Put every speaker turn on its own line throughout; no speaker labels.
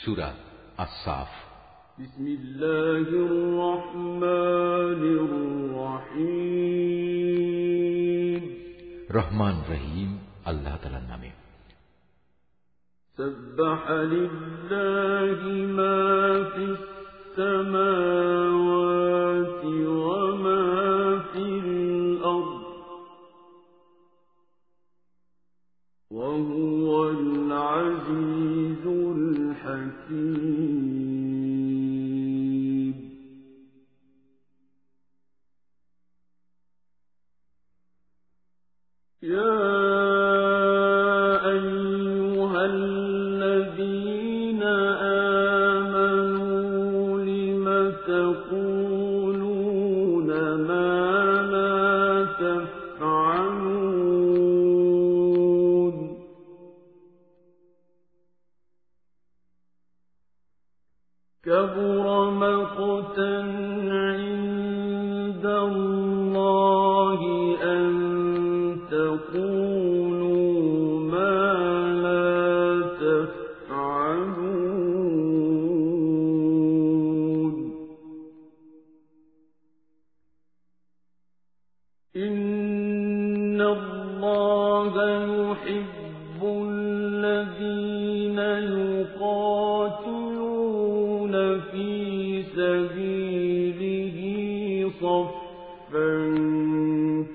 সুরা আসাফ
بسم الله الرحمن الرحيم
রহমান রহিম আল্লাহ তালার নামে
سبح لله ما في السماوات وما في الأرض وهو يحب الذين يقاتلون في سبيله صفا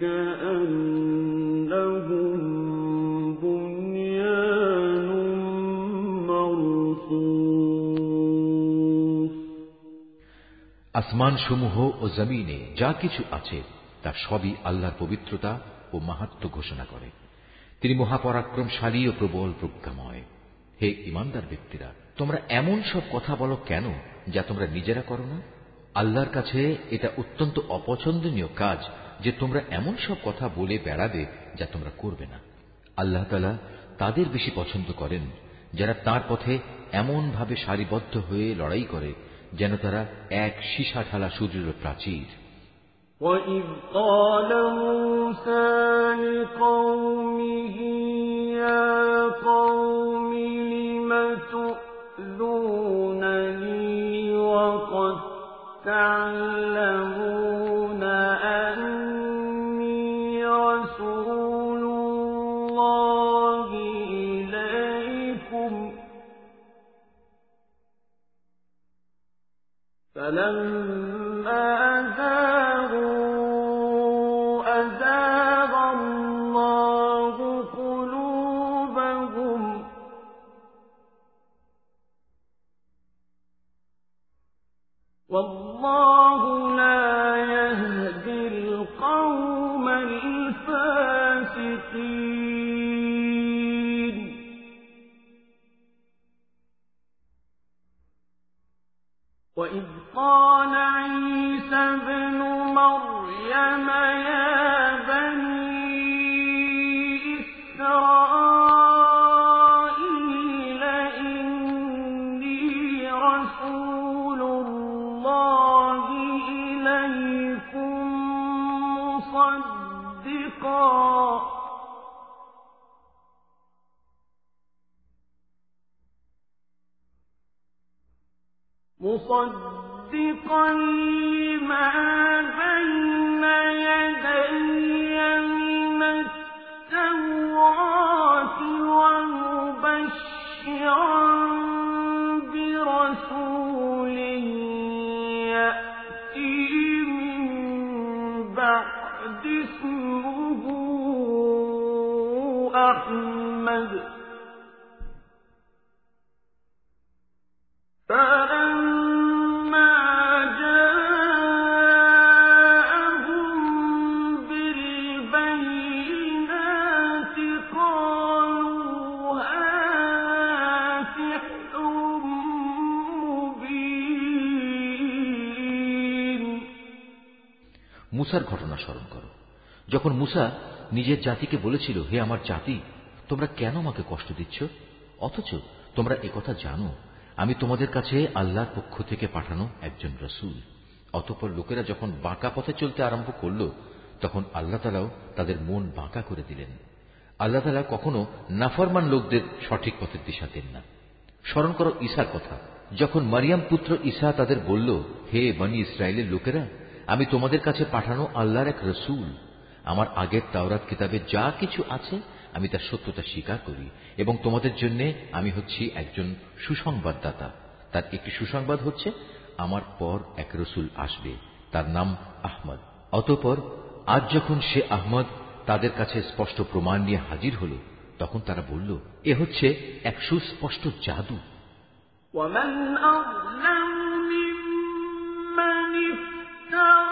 كأنهم بنيان مرصوص
আসমান সমূহ ও জমিনে যা কিছু আছে তার সবই আল্লাহর পবিত্রতা ও মাহাত্ম ঘোষণা করে তিনি মহাপরাক্রমশালী ও প্রবল প্রজ্ঞাময়। হে ইমানদার ব্যক্তিরা, তোমরা এমন সব কথা বলো কেন যা তোমরা নিজেরা করো না? আল্লাহর কাছে এটা অত্যন্ত অপছন্দনীয় কাজ যে তোমরা এমন সব কথা বলে বেড়াবে যা তোমরা করবে না। আল্লাহ তালা তাদের বেশি পছন্দ করেন, যারা তার পথে এমন ভাবে সারিবদ্ধ হয়ে লড়াই করে যেন তারা এক সীসা ঢালা সূর্যের প্রাচীর।
وإذ قال موسى لقومه يا قوم لم تؤذونني وقد تعلمون أني رسول الله إليكم فلما والله لا يهدي القوم الفاسقين. وإذ قال عيسى ابن مريم يا
মুসার ঘটনা স্মরণ করো। যখন মুসা নিজের জাতিকে বলেছিল, হে আমার জাতি, তোমরা কেন আমাকে কষ্ট দিচ্ছ? অথচ তোমরা একথা জানো, আমি তোমাদের কাছে আল্লাহর পক্ষ থেকে পাঠানো একজন রসুল। অতঃপর লোকেরা যখন বাঁকা পথে চলতে আরম্ভ করল, তখন আল্লাহ তালাও তাদের মন বাঁকা করে দিলেন। আল্লাহ তালা কখনো নাফরমান লোকদের সঠিক পথের দিশা দেন না। স্মরণ করো ঈশার কথা। যখন মারিয়াম পুত্র ঈশা তাদের বলল, হে বনি ইসরায়েলের লোকেরা আমি তোমাদের কাছে পাঠানো আল্লাহর এক রসুল আমার আগের তাওরাত কিতাবে যা কিছু আছে আমি তার সত্যতা স্বীকার করি এবং তোমাদের জন্য আমি হচ্ছি একজন সুসংবাদদাতা তার একটি সুসংবাদ হচ্ছে আমার পর এক রসুল আসবে তার নাম আহমদ অতপর আজ যখন সে আহমদ তাদের কাছে স্পষ্ট প্রমাণ নিয়ে হাজির হল তখন তারা বলল এ হচ্ছে এক সুস্পষ্ট জাদু
ومن أظلم تَرَى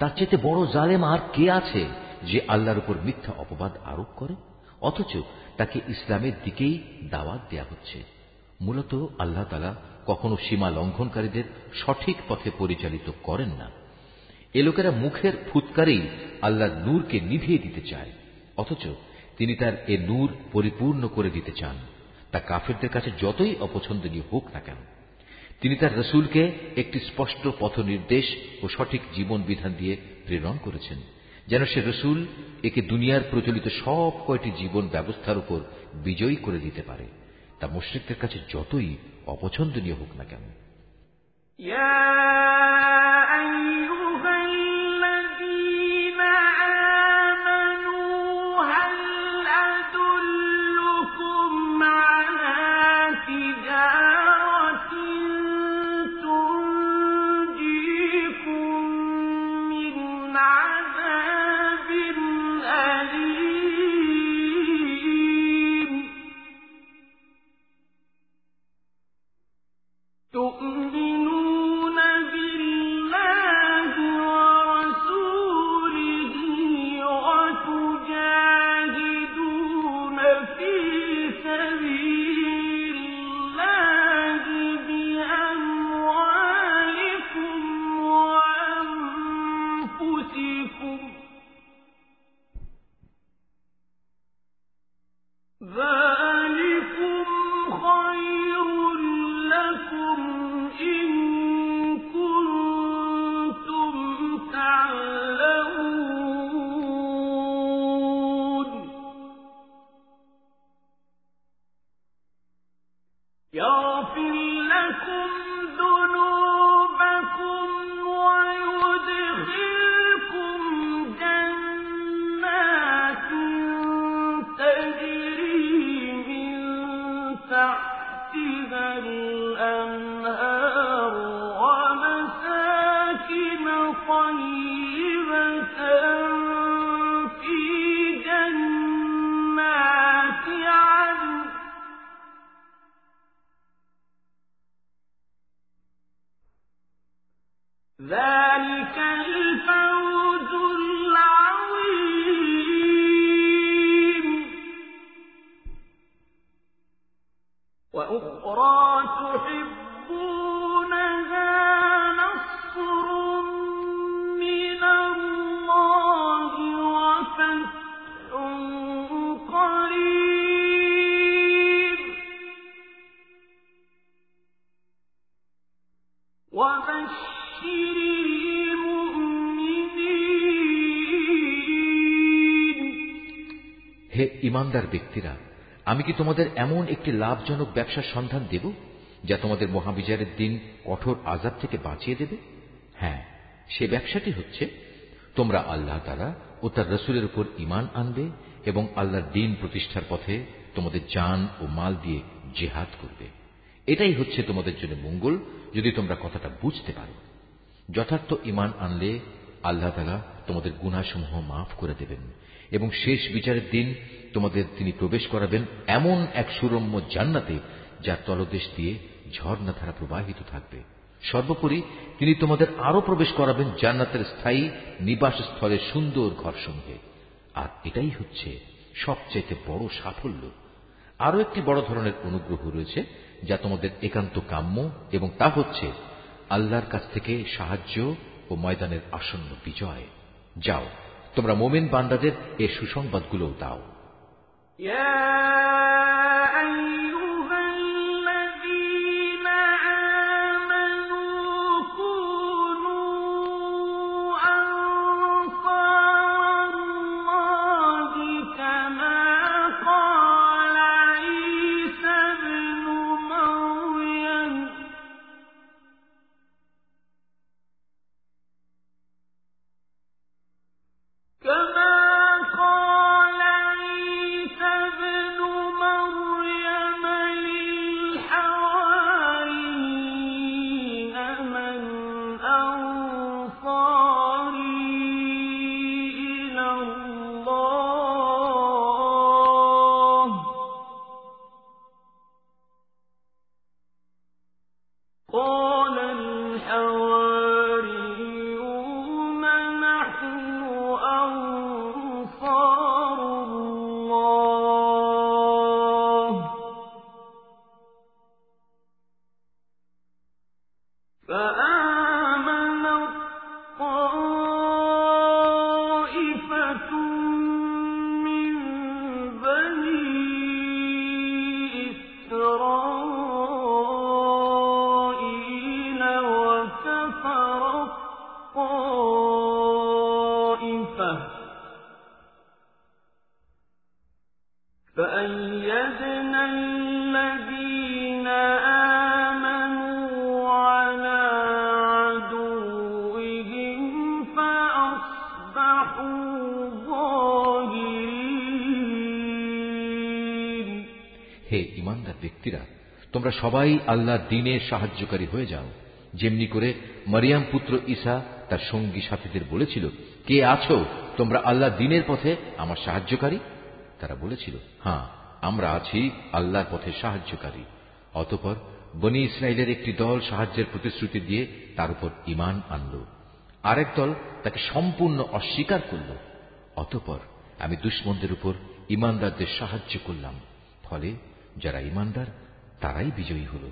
চেয়ে বড় জালেম আর কে আছে যে আল্লাহর উপর মিথ্যা অপবাদ আরোপ করে? অথচ তাকে ইসলামের দিকেই দাওয়াত দেয়া হচ্ছে। মূলত আল্লাহ তালা কখনো সীমা লঙ্ঘনকারীদের সঠিক পথে পরিচালিত করেন না। এ লোকেরা মুখের ফুৎকারেই আল্লাহর নূরকে নিভিয়ে দিতে চায়। অথচ তিনি তার এ নূর পরিপূর্ণ করে দিতে চান। তা কাফেরদের কাছে যতই অপছন্দনীয় হোক না কেন। তিনি তার রসুলকে একটি স্পষ্ট পথ নির্দেশ ও সঠিক জীবন বিধান দিয়ে প্রেরণ করেছেন, যেন সে রসুল একে দুনিয়ার প্রচলিত সব কয়টি জীবন ব্যবস্থার উপর বিজয়ী করে দিতে পারে। তা মুশ্রিকদের কাছে যতই অপছন্দনীয় হোক না কেন।
تحتها الأنهار
হে ইমানদার ব্যক্তিরা, আমি কি তোমাদের এমন একটি লাভজনক ব্যবসার সন্ধান দেব, যা তোমাদের মহাবিচারের দিন কঠোর আজাব থেকে বাঁচিয়ে দেবে? হ্যাঁ সে ব্যবসাটি হচ্ছে, তোমরা আল্লাহ তালা ও তার রসুলের উপর ইমান আনবে এবং আল্লাহর দিন প্রতিষ্ঠার পথে তোমাদের জান ও মাল দিয়ে জেহাদ করবে। এটাই হচ্ছে তোমাদের জন্য মঙ্গল, যদি তোমরা কথাটা বুঝতে পারো। যথার্থ ইমান আনলে আল্লাহ তালা তোমাদের গুণাসমূহ মাফ করে দেবেন, এবং শেষ বিচারের দিন তোমাদের তিনি প্রবেশ করাবেন এমন এক সুরম্য জান্নাতে যার তলদেশ দিয়ে ঝর্ণাধারা প্রবাহিত থাকবে। সর্বোপরি তিনি তোমাদের আরও প্রবেশ করাবেন জান্নাতের স্থায়ী নিবাস স্থলের সুন্দর ঘরসমূহে। আর এটাই হচ্ছে সবচাইতে বড় সাফল্য। আরও একটি বড় ধরনের অনুগ্রহ রয়েছে, যা তোমাদের একান্ত কাম্য, এবং তা হচ্ছে আল্লাহর কাছ থেকে সাহায্য ও ময়দানের আসন্ন বিজয়। যাও তোমরা মোমেন বান্দাদের এ সুসংবাদগুলোও দাও।
فأيدنا الذين آمنوا على عدوهم فأصبحوا ظاهرين
হে ইমানদার ব্যক্তিরা তোমরা সবাই আল্লাহর দিনের সাহায্যকারী হয়ে যাও যেমনি করে মরিয়াম পুত্র ঈসা তার সঙ্গী সাথীদের বলেছিল কে আছো তোমরা আল্লাহ দিনের পথে আমার সাহায্যকারী তারা বলেছিল হ্যাঁ আমরা আছি আল্লাহর পথে সাহায্যকারী। অতপর বনি ইসরায়েলের একটি দল সাহায্যের প্রতিশ্রুতি দিয়ে তার উপর ইমান আনল। আরেক দল তাকে সম্পূর্ণ অস্বীকার করল। অতপর আমি দুশ্মনদের উপর ইমানদারদের সাহায্য করলাম। ফলে যারা ইমানদার তারাই বিজয়ী হলো।